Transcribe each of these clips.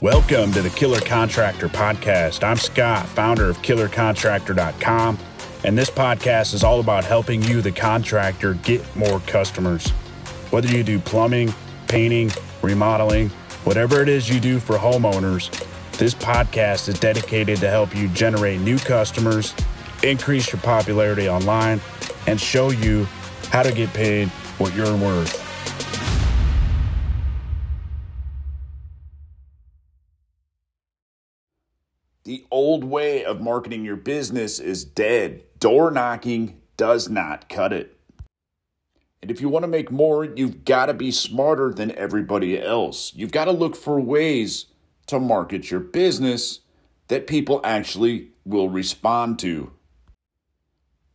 Welcome to the Killer Contractor Podcast. I'm Scott, founder of KillerContractor.com, and this podcast is all about helping you, the contractor, get more customers. Whether you do plumbing, painting, remodeling, whatever it is you do for homeowners, this podcast is dedicated to help you generate new customers, increase your popularity online, and show you how to get paid what you're worth. The old way of marketing your business is dead. Door knocking does not cut it. And if you want to make more, you've got to be smarter than everybody else. You've got to look for ways to market your business that people actually will respond to.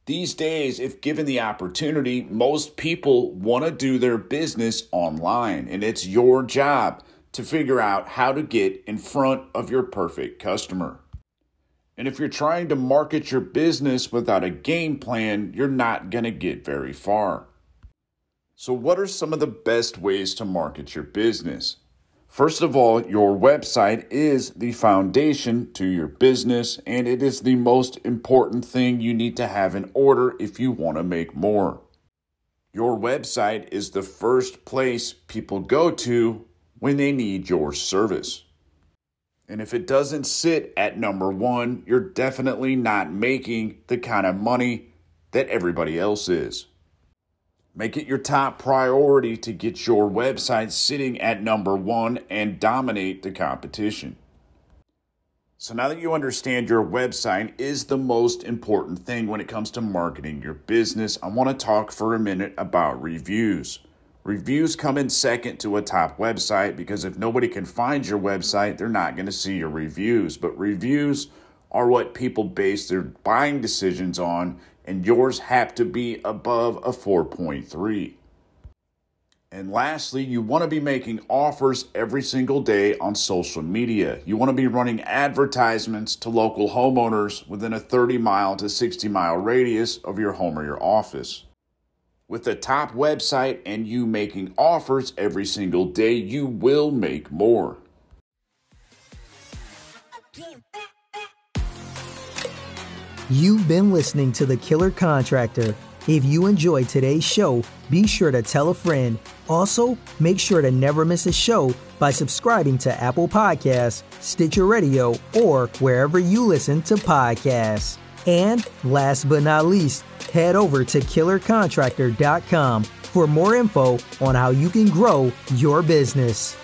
These days, if given the opportunity, most people want to do their business online, and it's your job to figure out how to get in front of your perfect customer. And if you're trying to market your business without a game plan, you're not going to get very far. So, what are some of the best ways to market your business? First of all, your website is the foundation to your business, and it is the most important thing you need to have in order if you want to make more. Your website is the first place people go to when they need your service. And if it doesn't sit at number one, you're definitely not making the kind of money that everybody else is. Make it your top priority to get your website sitting at number one and dominate the competition. So, now that you understand your website is the most important thing when it comes to marketing your business, I want to talk for a minute about reviews. Reviews come in second to a top website because if nobody can find your website, they're not going to see your reviews. But reviews are what people base their buying decisions on and yours have to be above a 4.3. And lastly, you want to be making offers every single day on social media. You want to be running advertisements to local homeowners within a 30 mile to 60 mile radius of your home or your office. With a top website and you making offers every single day, you will make more. You've been listening to The Killer Contractor. If you enjoyed today's show, be sure to tell a friend. Also, make sure to never miss a show by subscribing to Apple Podcasts, Stitcher Radio, or wherever you listen to podcasts. And last but not least, head over to killercontractor.com for more info on how you can grow your business.